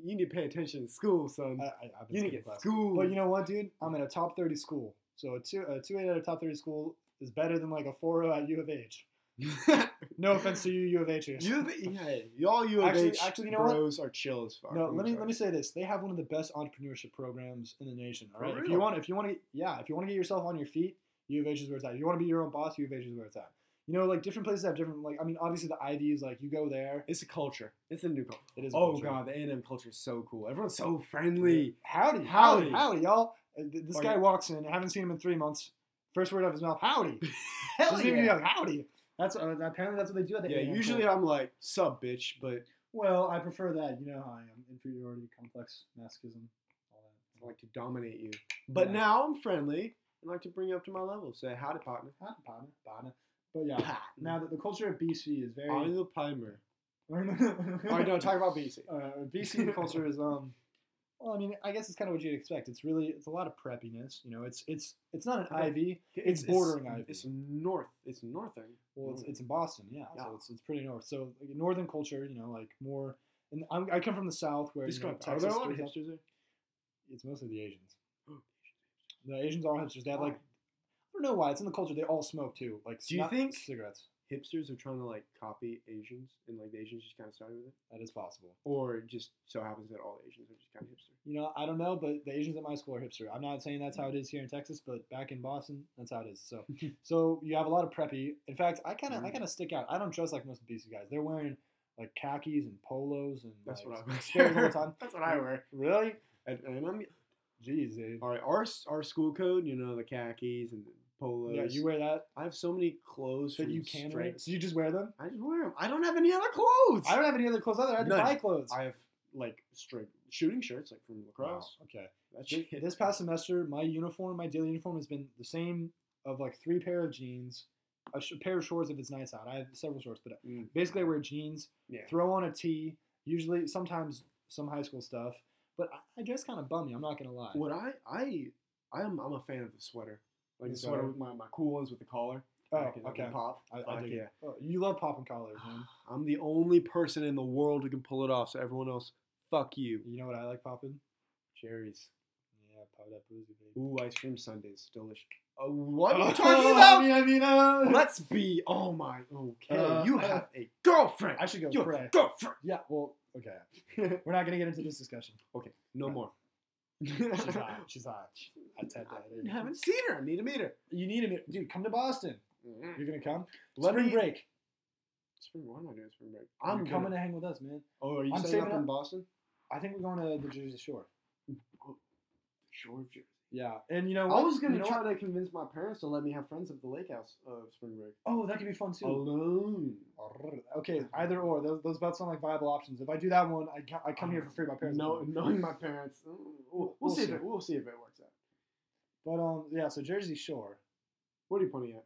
S2: you need to pay attention in school, son.
S1: I, I, I've been
S2: you need to get
S1: class.
S2: school.
S1: But you know what, dude? I'm in a top thirty school. So a two a two eight at a top thirty school is better than like a four zero at U of H. No offense to you, U of Hers.
S2: you, have- yeah, y'all U of
S1: Actually-
S2: H
S1: actually, you know what?
S2: bros are chill as fuck.
S1: No,
S2: I'm
S1: let me
S2: sorry.
S1: let me say this. They have one of the best entrepreneurship programs in the nation. All
S2: For.
S1: If you want, if you want to, yeah, if you want to get yourself on your feet, U of H is where it's at. If you want to be your own boss, U of H is where it's at. You know, like different places have different. Like I mean, obviously the Ivy is like you go there.
S2: It's a culture. It's a new culture.
S1: It is. a
S2: Oh
S1: culture.
S2: god, the A and M culture is so cool. Everyone's so friendly.
S1: Howdy,
S2: Howdy.
S1: howdy, howdy, y'all. Uh, This
S2: Are
S1: guy
S2: you-
S1: walks in. I haven't seen him in three months. First word out of his mouth, howdy.
S2: Hell yeah.
S1: like, howdy. That's uh, apparently that's what they do at the
S2: Yeah,
S1: A&M
S2: usually. I'm like sub bitch, but
S1: Well, I prefer that. You know how I am. Inferiority complex, masochism, all that.
S2: I like to dominate you. But
S1: Yeah.
S2: now I'm friendly and like to bring you up to my level. Say howdy, partner.
S1: Partner, partner, partner. But yeah, now that the culture of BC is very.
S2: I'm the Palmer.
S1: All
S2: All right, no, talk about BC.
S1: Uh, BC culture is um. Well, I mean, I guess it's kind of what you'd expect. It's really, it's a lot of preppiness. You know, it's it's it's not an
S2: Okay.
S1: Ivy. It's bordering Ivy.
S2: It's north. It's northern.
S1: Well, it's, it's in Boston, yeah.
S2: Yeah.
S1: So it's, it's pretty north. So like, northern culture, you know, like more. And I'm, I come from the south where you know.
S2: Are there a lot of hipsters there?
S1: It's mostly the Asians. The Asians are hipsters. They have like don't know why. It's in the culture. They all smoke too. Like
S2: Do you
S1: not
S2: think-
S1: cigarettes?
S2: Hipsters are trying to like copy Asians, and like the Asians just kind of started with it,
S1: That is possible.
S2: or it just so happens that all Asians are just kind of hipster.
S1: You know, I don't know, but the Asians at my school are hipster. I'm not saying that's how it is here in Texas, but back in Boston, that's how it is. So, so you have a lot of preppy. In fact, I kind of, I kind of stick out. I don't dress like most of these guys. They're wearing like khakis and polos and
S2: That's
S1: like,
S2: what I wear.
S1: All the time.
S2: That's what I wear.
S1: Really?
S2: And, and I'm
S1: Jeez, dude.
S2: all right. Our our school code, you know, the khakis and the polos.
S1: Yeah, you wear that
S2: I have so many clothes
S1: that you can wear. So you just wear them.
S2: I just wear them. I don't have any other clothes.
S1: I don't have any other clothes either. I had to buy clothes.
S2: I have like straight shooting shirts, like from
S1: Wow,
S2: lacrosse.
S1: Okay.
S2: That's
S1: This past semester, my uniform, my daily uniform, has been the same of like three pair of jeans, a sh- pair of shorts if it's nice out. I have several shorts, but
S2: Mm.
S1: basically I wear jeans,
S2: Yeah.
S1: throw on a tee, usually sometimes some high school stuff. But I, I dress kind of bummy. I'm not gonna lie.
S2: What I I I am I'm a fan of the sweater. Like
S1: The
S2: the sweater
S1: sweater?
S2: with my, my cool ones with the collar.
S1: Oh,
S2: the
S1: okay.
S2: Pop.
S1: I, I
S2: yeah.
S1: Oh, you love popping collars, man.
S2: I'm the only person in the world who can pull it off. So everyone else, fuck you.
S1: You know what I like popping?
S2: Cherries.
S1: Yeah, pop that boozy, baby.
S2: Ooh, ice cream sundaes, delicious. Uh, what are you
S1: Oh,
S2: talking about?
S1: I mean, I mean, uh,
S2: Let's be. Oh my. Okay,
S1: Uh,
S2: you have a girlfriend.
S1: I should go
S2: You have
S1: pray.
S2: girlfriend.
S1: Yeah, well, okay. We're not gonna get into this discussion.
S2: okay, no
S1: Right.
S2: more.
S1: She's hot. She's hot. I said
S2: I
S1: that.
S2: You haven't seen her. I need to meet her.
S1: You need him, dude. Come to Boston. Mm-hmm. You're gonna come.
S2: Let
S1: Spring break.
S2: Spring. What am I doing spring break?
S1: I'm
S2: I'm
S1: coming
S2: gonna-
S1: to hang with us, man.
S2: Oh, are you
S1: I'm
S2: staying
S1: saving
S2: up in
S1: up-
S2: Boston?
S1: I think we're going to the Jersey Shore.
S2: Shore of Jersey.
S1: Yeah, and you know
S2: I was gonna
S1: You know
S2: try
S1: what?
S2: to convince my parents to let me have friends at the lake house of spring break.
S1: Oh, that could be fun too.
S2: Alone.
S1: Okay, either or. Those, those both sound like viable options. If I do that one, I, ca- I come here for free. My parents.
S2: No, knowing my parents, we'll, we'll, see,
S1: see.
S2: if it. We'll see if it works out.
S1: But um, yeah. So Jersey Shore.
S2: What are you pointing at?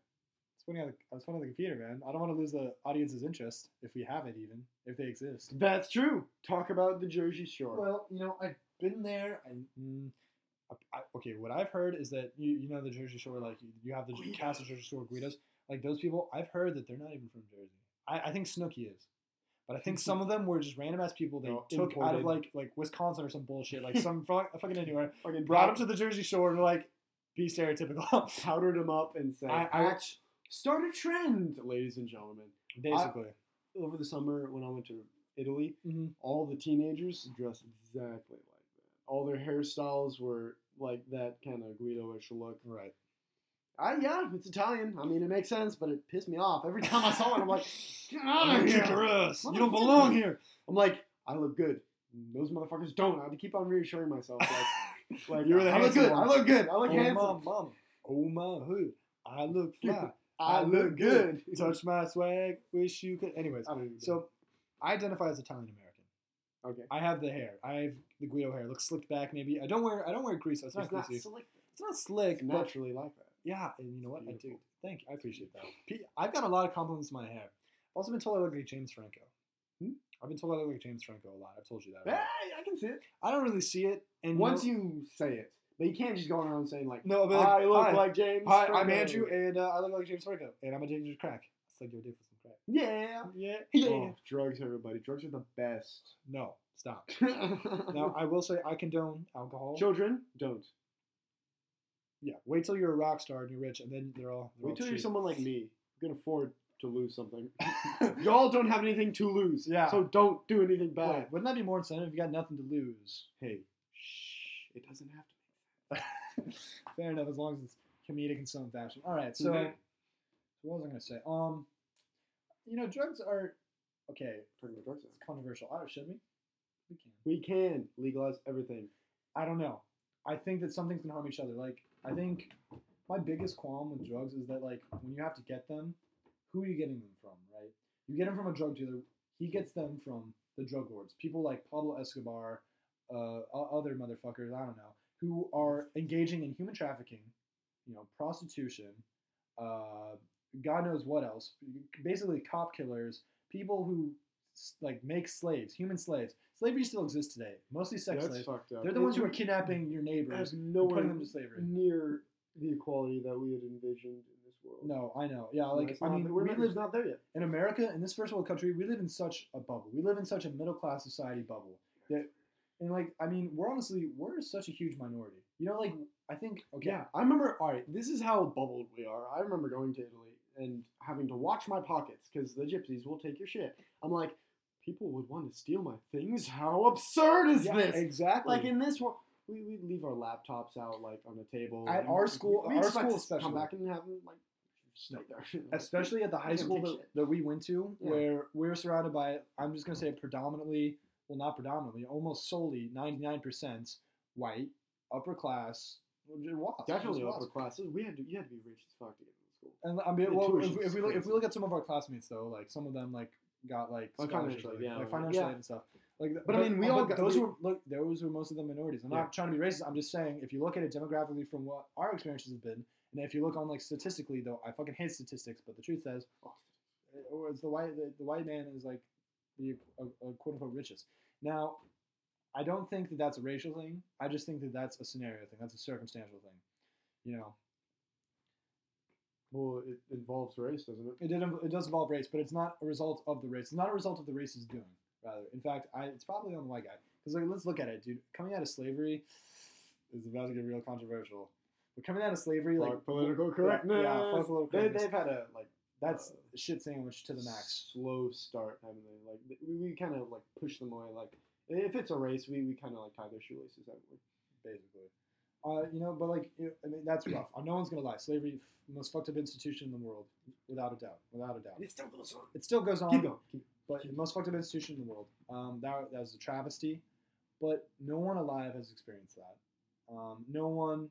S1: It's funny. I was pointing at the computer, man. I don't want to lose the audience's interest if we have it, even if they exist.
S2: That's true. Talk about the Jersey Shore.
S1: Well, you know, I've been there. I, mm, I, I- okay, what I've heard is that you you know the Jersey Shore, like you, have the
S2: Guidos.
S1: cast of Jersey Shore Guidos. Like those people, I've heard that they're not even from Jersey. I, I think Snooki is, but I think some of them were just random ass people they
S2: No,
S1: took out of like like Wisconsin or some bullshit, like some fu- fucking anywhere,
S2: Fucking
S1: brought them to the Jersey Shore and were like, be stereotypical,
S2: powdered them up and said,
S1: I- I-
S2: start a trend, ladies and gentlemen.
S1: basically.
S2: Over the summer when I went to Italy,
S1: Mhm.
S2: all the teenagers dressed exactly like. All their hairstyles were like that kind of Guido-ish look.
S1: Right.
S2: I, yeah, it's Italian. I mean, it makes sense, but it pissed me off every time I saw it. I'm like, get out of here.
S1: your ass. You don't belong here.
S2: I'm like, I look good. Those motherfuckers don't. I have to keep on reassuring myself. Like, like
S1: You're the
S2: I look good.
S1: one.
S2: I look good. I look
S1: oh
S2: handsome.
S1: my mama. Oh my hood. I look fly.
S2: I look good.
S1: Touch my swag. Wish you could. Anyways,
S2: I
S1: so I identify as Italian American.
S2: Okay.
S1: I have the hair. I have the Guido hair. It looks slicked back. Maybe I don't wear. I don't wear grease. so It's not
S2: It's not
S1: greasy.
S2: slick.
S1: it's not slick.
S2: It's
S1: but
S2: naturally like that.
S1: yeah, and you know what? I do. Thank you. I appreciate that. I've got a lot of compliments on my hair. I've also been told I look like James Franco.
S2: Hmm?
S1: I've been told I look like James Franco a lot. I've told you that.
S2: Hey. I can see it.
S1: I don't really see it. And
S2: Once
S1: know,
S2: you say it, but you can't just go around saying like,
S1: no, but like,
S2: I look
S1: hi,
S2: like James.
S1: Hi, I'm
S2: Franco."
S1: Andrew, and uh, I look like James Franco, and I'm a to crack. It's like your some crack.
S2: Yeah.
S1: Yeah,
S2: Yeah.
S1: yeah.
S2: drugs, everybody. Drugs are the best.
S1: No, stop. Now I will say I condone alcohol.
S2: Children, don't.
S1: Yeah, wait till you're a rock star and you're rich, and then they're all. They're
S2: Wait
S1: all
S2: till you're someone like me You can afford to lose something. Y'all don't have anything to lose.
S1: Yeah.
S2: So don't do anything bad.
S1: Wait, wouldn't that be more incentive if you got nothing to lose?
S2: Hey, shh. It doesn't have to.
S1: Be fair enough, as long as it's comedic in some fashion. All right, so
S2: Mhm.
S1: what was I gonna say? Um, you know, drugs are okay.
S2: Talking about drugs.
S1: It's controversial. I don't should we? We can.
S2: We can legalize everything.
S1: I don't know. I think that some things can harm each other. Like, I think my biggest qualm with drugs is that, like, when you have to get them, who are you getting them from, right? You get them from a drug dealer. He gets them from the drug lords. People like Pablo Escobar, uh, other motherfuckers, I don't know, who are engaging in human trafficking, you know, prostitution, uh, God knows what else. Basically, cop killers, people who like make slaves, human slaves. Slavery still exists today. Mostly sex
S2: That's
S1: slaves.
S2: fucked up.
S1: They're the ones who are kidnapping your neighbors
S2: nowhere
S1: putting them to slavery.
S2: near the equality that we had envisioned in this world.
S1: No, I know. Yeah, like
S2: it's
S1: I mean,
S2: we're
S1: we
S2: not,
S1: live
S2: not there yet.
S1: in America, in this first world country, we live in such a bubble. We live in such a middle class society bubble that, and like, I mean, we're honestly we're such a huge minority. You know, like I think okay,
S2: Yeah, I remember. All right, this is how bubbled we are. I remember going to Italy and having to watch my pockets because the gypsies will take your shit. I'm like, people would want to steal my things. How absurd is
S1: yeah,
S2: this?
S1: exactly.
S2: Like in this world, we we leave our laptops out like on the table.
S1: At our school-
S2: we
S1: our school
S2: to come
S1: especially.
S2: back and have them like there.
S1: especially at the high school that, that we went to,
S2: Yeah.
S1: where we're surrounded by, I'm just going to say predominantly, well, not predominantly, almost solely 99% white, upper class,
S2: Definitely upper classes. We had to you had to be rich as fuck to get school.
S1: And I mean, well, if, if we look, if we look at some of our classmates though, like some of them like got like
S2: financial
S1: like,
S2: yeah,
S1: like financial
S2: yeah.
S1: aid and stuff. Like, th-
S2: But I mean, we all got-
S1: those
S2: we-
S1: were look, those were most of the minorities. I'm
S2: Yeah.
S1: not trying to be racist. I'm just saying if you look at it demographically from what our experiences have been, and if you look on like statistically, though, I fucking hate statistics, but the truth says, or it's the white the, the white man is like the uh, uh, quote unquote richest. Now, I don't think that that's a racial thing. I just think that that's a scenario thing. That's a circumstantial thing. You know,
S2: Well, it involves race, doesn't it?
S1: it did it does involve race, but it's not a result of the race. It's not a result of the race's doing. Rather, in fact, I, it's probably on the white guy. Because like, let's look at it, dude. Coming out of slavery is about to get real controversial. But coming out of slavery, like
S2: political correctness.
S1: Yeah, fuck political
S2: They,
S1: correctness.
S2: they've had a like
S1: That's
S2: uh,
S1: shit sandwich to the max.
S2: slow start, haven't they? Like we, we kind of like push them away. Like if it's a race, we, we kind of like tie their shoelaces, haven't we?
S1: basically. Uh, you know, but like, it, I mean, that's rough. Uh, No one's gonna lie. Slavery, the most fucked up institution in the world, without a doubt, without a doubt.
S2: It still goes on.
S1: It still goes on.
S2: Keep going. Keep
S1: but the most fucked up institution in the world. Um, that, that was a travesty, but no one alive has experienced that. Um, no one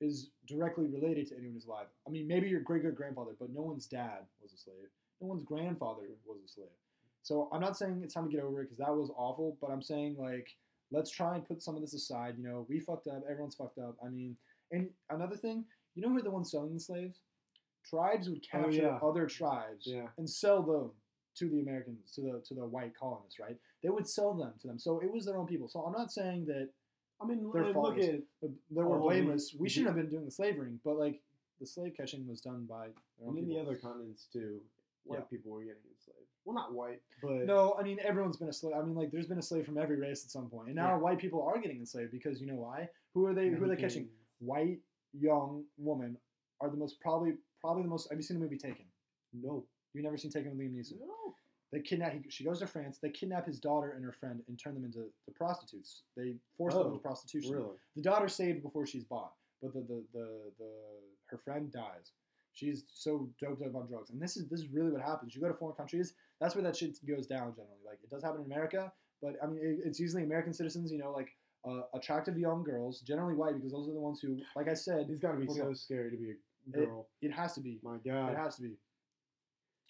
S1: is directly related to anyone who's alive. I mean, maybe your great great grandfather, but no one's dad was a slave. No one's grandfather was a slave. So I'm not saying it's time to get over it because that was awful, but I'm saying like let's try and put some of this aside. You know, we fucked up. Everyone's fucked up. I mean, and another thing, you know who are the ones selling the slaves? Tribes would
S2: Oh,
S1: capture
S2: yeah.
S1: other tribes
S2: Yeah.
S1: and sell them to the Americans, to the to the white colonists, right? They would sell them to them. So it was their own people. So I'm not saying that
S2: I mean,
S1: They're
S2: look at
S1: they were
S2: Oh,
S1: blameless. We shouldn't have been doing the slavering, but like the slave catching was done by their
S2: I mean the other continents too. White
S1: Yeah.
S2: people were getting enslaved. Well, not white, but
S1: No, I mean everyone's been a slave. I mean, like there's been a slave from every race at some point. and now
S2: Yeah.
S1: white people are getting enslaved because you know why? Who are they? Who are they catching? White young women are the most probably probably the most. Have you seen the movie Taken?
S2: No.
S1: You've never seen Taken with Liam Neeson?
S2: No.
S1: They kidnap. He, she goes to France. They kidnap his daughter and her friend and turn them into the prostitutes. They force them
S2: Oh,
S1: into prostitution.
S2: Really?
S1: The daughter saved before she's bought, but the, the, the, the her friend dies. She's so doped up on drugs, and this is this is really what happens. You go to foreign countries, that's where that shit goes down generally. Like it does happen in America, but I mean it, it's usually American citizens. You know, like uh, attractive young girls, generally white, because those are the ones who, like I said,
S2: It's got to be so scary to be a girl.
S1: it has to be.
S2: My God, It
S1: has to be.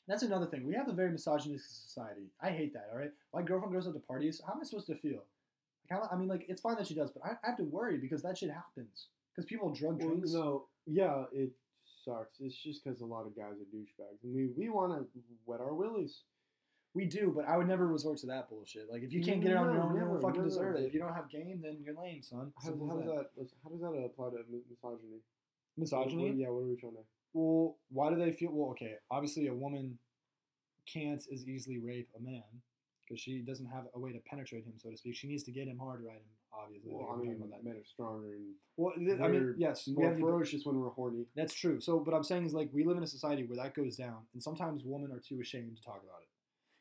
S1: That's another thing. We have a very misogynistic society. I hate that. All right, my girlfriend goes out to parties. How am I supposed to feel? Like, how, I mean, like it's fine that she does, but I, I have to worry because that shit happens. Because people drug
S2: Well,
S1: drinks.
S2: no, yeah, it sucks. It's just because a lot of guys are douchebags, and we we want to wet our willies.
S1: We do, but I would never resort to that bullshit. Like, if you can't get it on your own, you don't fucking deserve it. If you don't have game, then you're lame, son.
S2: How, how does that how does that apply to misogyny?
S1: Misogyny?
S2: What- yeah, what are we trying to?
S1: Well, why do they feel? Well, okay, obviously a woman can't as easily rape a man because she doesn't have a way to penetrate him, so to speak. She needs to get him hard ride him. Obviously,
S2: Well,
S1: like,
S2: I mean,
S1: about that.
S2: men are stronger and
S1: Well, th- I mean, yes, we
S2: more
S1: the-
S2: ferocious when we're horny.
S1: That's true. So, what I'm saying is, like, we live in a society where that goes down, and sometimes women are too ashamed to talk about it.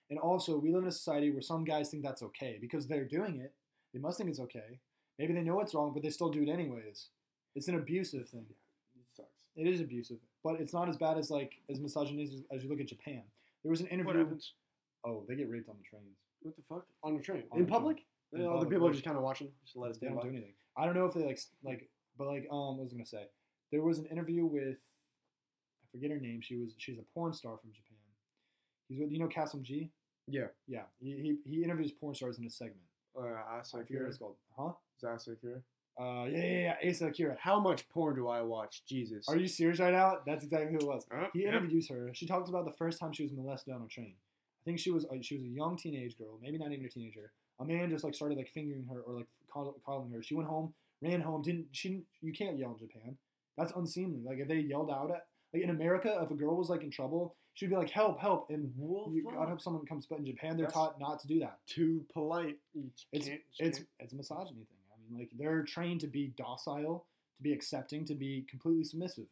S1: And also, we live in a society where some guys think that's okay because they're doing it. They must think it's okay. Maybe they know it's wrong, but they still do it anyways. It's an abusive thing.
S2: It sucks.
S1: It is abusive, but it's not as bad as like as misogynistic as, you look at Japan. There was an interview.
S2: What happens?
S1: Oh, they get raped on the trains.
S2: What the fuck? On the train?
S1: On
S2: in
S1: the
S2: public? Other people are just kind of watching. Just let us
S1: They don't
S2: by.
S1: do anything. I don't know if they like like, but like um, what was I gonna say? There was an interview with I forget her name. She was she's a porn star from Japan. He's with you know Kassem G.
S2: Yeah.
S1: Yeah, he, he, he interviews porn stars in a segment.
S2: Uh,
S1: I
S2: Asa Akira.
S1: it's called. Huh?
S2: Is Asa Akira?
S1: Uh, yeah, yeah, yeah. Asa Akira.
S2: How much porn do I watch? Jesus.
S1: Are you serious right now? That's exactly who it was.
S2: Uh,
S1: He
S2: yeah.
S1: interviews her. She talks about the first time she was molested on a train. I think she was uh, she was a young teenage girl, maybe not even a teenager. A man just like started like fingering her or like call, calling her. She went home, ran home. Didn't she? Didn't, you can't yell in Japan. That's unseemly. Like if they yelled out at like in America, if a girl was like in trouble, she'd be like help, help, and
S2: Well,
S1: you. God hope someone comes. But in Japan, they're
S2: That's-
S1: taught not to do that.
S2: Too polite.
S1: It's it's it's a misogyny thing. I mean, like they're trained to be docile, to be accepting, to be completely submissive.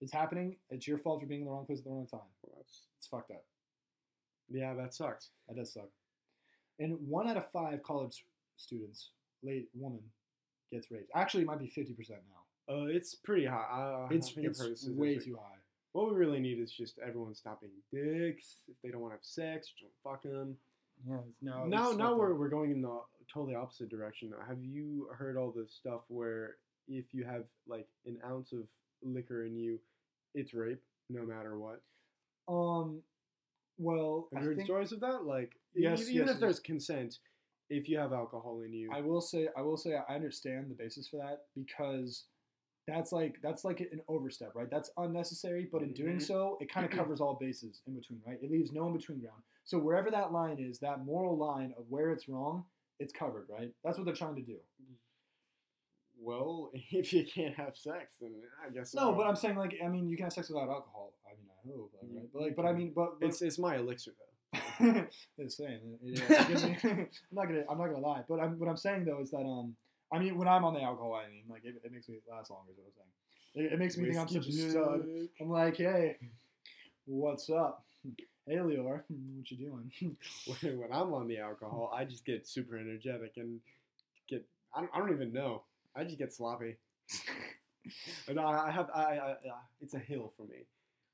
S1: It's happening. It's your fault for being in the wrong place at the wrong time.
S2: well, that's-
S1: It's fucked up.
S2: yeah, that sucks.
S1: That does suck. And one out of five college students, late woman, gets raped. Actually, it might be fifty percent now.
S2: Uh, it's pretty high. I, I
S1: It's
S2: I've
S1: it's way
S2: statistic.
S1: too high.
S2: What we really need is just everyone stopping dicks. If they don't want to have sex, don't fuck them.
S1: Yeah. No.
S2: now, now we're, we're going in the totally opposite direction. Though. Have you heard all this stuff where if you have like an ounce of liquor in you, it's rape, no matter what?
S1: um. Well,
S2: Have
S1: I
S2: you heard
S1: think
S2: stories of that? Like,
S1: Yes,
S2: even,
S1: yes,
S2: if there's consent, if you have alcohol in you,
S1: I will say I will say I understand the basis for that because that's like that's like an overstep, right? That's unnecessary, but in doing
S2: Mhm.
S1: so, it kind of covers all bases in between, right? It leaves no in between ground. So wherever that line is, that moral line of where it's wrong, it's covered, right? That's what they're trying to do.
S2: well, if you can't have sex, then I guess
S1: No, but I'm saying like I mean you can have sex without alcohol. I mean I hope, like, right? But like but I mean but, but
S2: it's it's my elixir though.
S1: it's saying it- it- it me- I'm not gonna I'm not gonna lie, but I'm, what I'm saying though is that um I mean when I'm on the alcohol, I mean like it, it makes me last longer. Is what I'm saying. It, it makes me think I'm such a stud. I'm like, hey, what's up? Hey Leor, what you doing?
S2: when, when I'm on the alcohol, I just get super energetic and get I don't, I don't even know. I just get sloppy. And I, I have, I, I, I, it's a hill for me.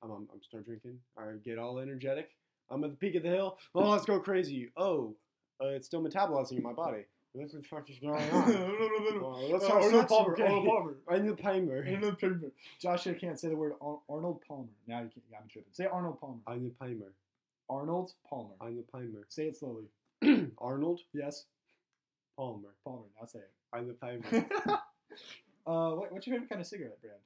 S2: I'm, I'm, I'm start drinking. I get all energetic. I'm at the peak of the hill. Oh, let's go crazy. Oh, uh, it's still metabolizing in my body. What the fuck is going on? Oh, let's
S1: Uh,
S2: talk
S1: Arnold Palmer.
S2: okay?
S1: Arnold Palmer.
S2: Arnold Palmer.
S1: Arnold Palmer. Josh here can't say the word Ar- Arnold Palmer. Now you can't. Got me tripping. Say Arnold Palmer.
S2: Arnold Palmer.
S1: Arnold Palmer.
S2: Arnold Palmer.
S1: Say it slowly.
S2: Arnold
S1: Yes,
S2: Palmer.
S1: Palmer. Now say
S2: Arnold Palmer.
S1: it. uh, what, what's your favorite kind of cigarette brand?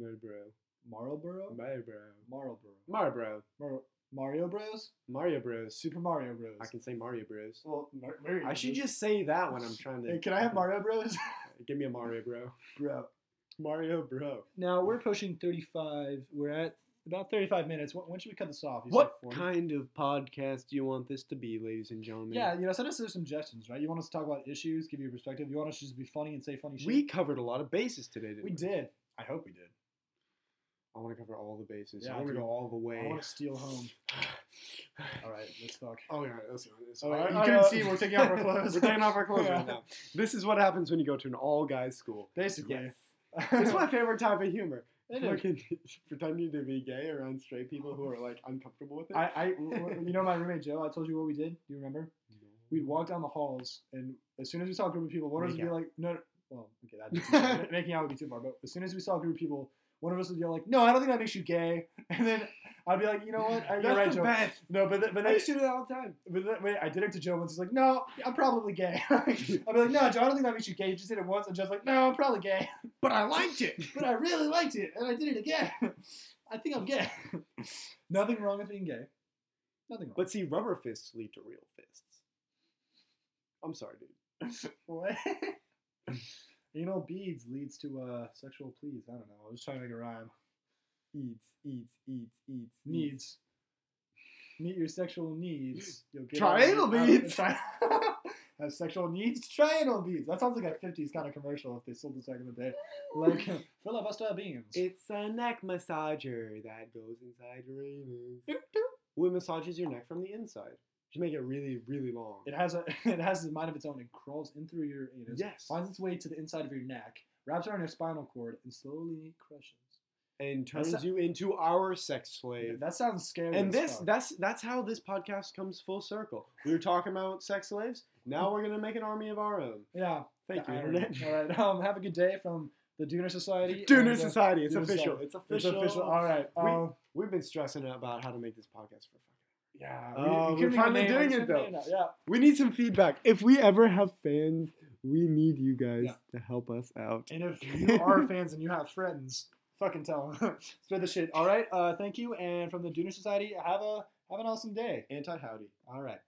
S2: Marlboro.
S1: Marlboro.
S2: Marlboro.
S1: Marlboro.
S2: Marlboro.
S1: Mar- Mario Bros.
S2: Mario Bros.
S1: Super Mario Bros.
S2: I can say Mario Bros.
S1: Well, Mar- Mario
S2: I should
S1: Bros.
S2: just say that when I'm trying to.
S1: Hey, can I have Mario Bros?
S2: Give me a Mario Bro.
S1: Bro.
S2: Mario Bro.
S1: Now we're pushing 35. We're at about 35 minutes. When, when should we cut this off? You
S2: What
S1: 40?
S2: kind of podcast do you want this to be, ladies and gentlemen?
S1: Yeah, you know, send us some suggestions, right? You want us to talk about issues, give you a perspective. You want us to just be funny and say funny shit.
S2: We covered a lot of bases today, didn't we?
S1: we did. I hope we did.
S2: I want to cover all the bases.
S1: Yeah,
S2: I want to go all the way.
S1: I want to steal home. All right, let's fuck.
S2: Oh yeah, let's go. Let's
S1: you
S2: I-
S1: couldn't
S2: uh,
S1: see, we're taking off our clothes.
S2: we're taking off our clothes
S1: Yeah.
S2: right now. This is what happens when you go to an all guys school.
S1: Basically.
S2: Yes. It's my favorite type of humor.
S1: It is.
S2: Fucking pretending to be gay around straight people who are like uncomfortable with it.
S1: I, I, you know my roommate Joe. I told you what we did. Do you remember? We'd walk down the halls, and as soon as we saw a group of people, one of us would be like, "No, no." well, okay, that making out would be too far." But as soon as we saw a group of people, one of us would yell like, "No, I don't think that makes you gay," and then I'd be like, "You know what? I- You're right, Joe."
S2: best.
S1: No, but but
S2: I used to do that all the time.
S1: but then, wait, I did it to Joe once. He's like, "No, I'm probably gay." I'd be like, "No, Joe, I don't think that makes you gay. You just did it once." And Joe's like, "No, I'm probably gay,
S2: But I liked it.
S1: but I really liked it, and I did it again. I think I'm gay." Nothing wrong with being gay. Nothing wrong.
S2: But see, rubber fists lead to real fists. I'm sorry, dude.
S1: What? Anal beads leads to uh, sexual pleas. I don't know. I was trying to make a rhyme.
S2: Eats, eats, eats, eats,
S1: Needs. Meet your sexual needs. You'll get out-
S2: beads.
S1: tri- Have sexual needs? Triangle beads. That sounds like a 50s kind of commercial if they sold this back in the day. Like, filibuster beans.
S2: It's a neck massager that goes inside your anus. It massages your neck from the inside. Just make it really, really long.
S1: It has a it has a mind of its own. It crawls in through your anus,
S2: Yes.
S1: finds its way to the inside of your neck, wraps around your spinal cord, and slowly crushes.
S2: and turns
S1: That's-
S2: you into our sex slave.
S1: That sounds scary.
S2: And
S1: as
S2: this
S1: fuck.
S2: that's that's how this podcast comes full circle. We were talking about sex slaves. Now we're gonna make an army of our own.
S1: yeah.
S2: Thank
S1: the
S2: you,
S1: irony.
S2: Internet.
S1: All right. Um, have a good day from the Dooner Society. And, uh,
S2: Society, it's
S1: Dooner
S2: official.
S1: Society.
S2: It's
S1: It's
S2: official.
S1: official. All right.
S2: We-
S1: Um,
S2: We've been stressing about how to make this podcast for fucking.
S1: Yeah.
S2: Oh,
S1: couldn't
S2: we're
S1: think of a
S2: finally doing it, though.
S1: think of a name. Yeah.
S2: We need some feedback. If we ever have fans, we need you guys
S1: Yeah.
S2: to help us out.
S1: And if you are fans and you have friends, fucking tell them. Spread the shit. All right. Uh, thank you. And from the Dooner Society, have a have an awesome day.
S2: Anti howdy.
S1: All right.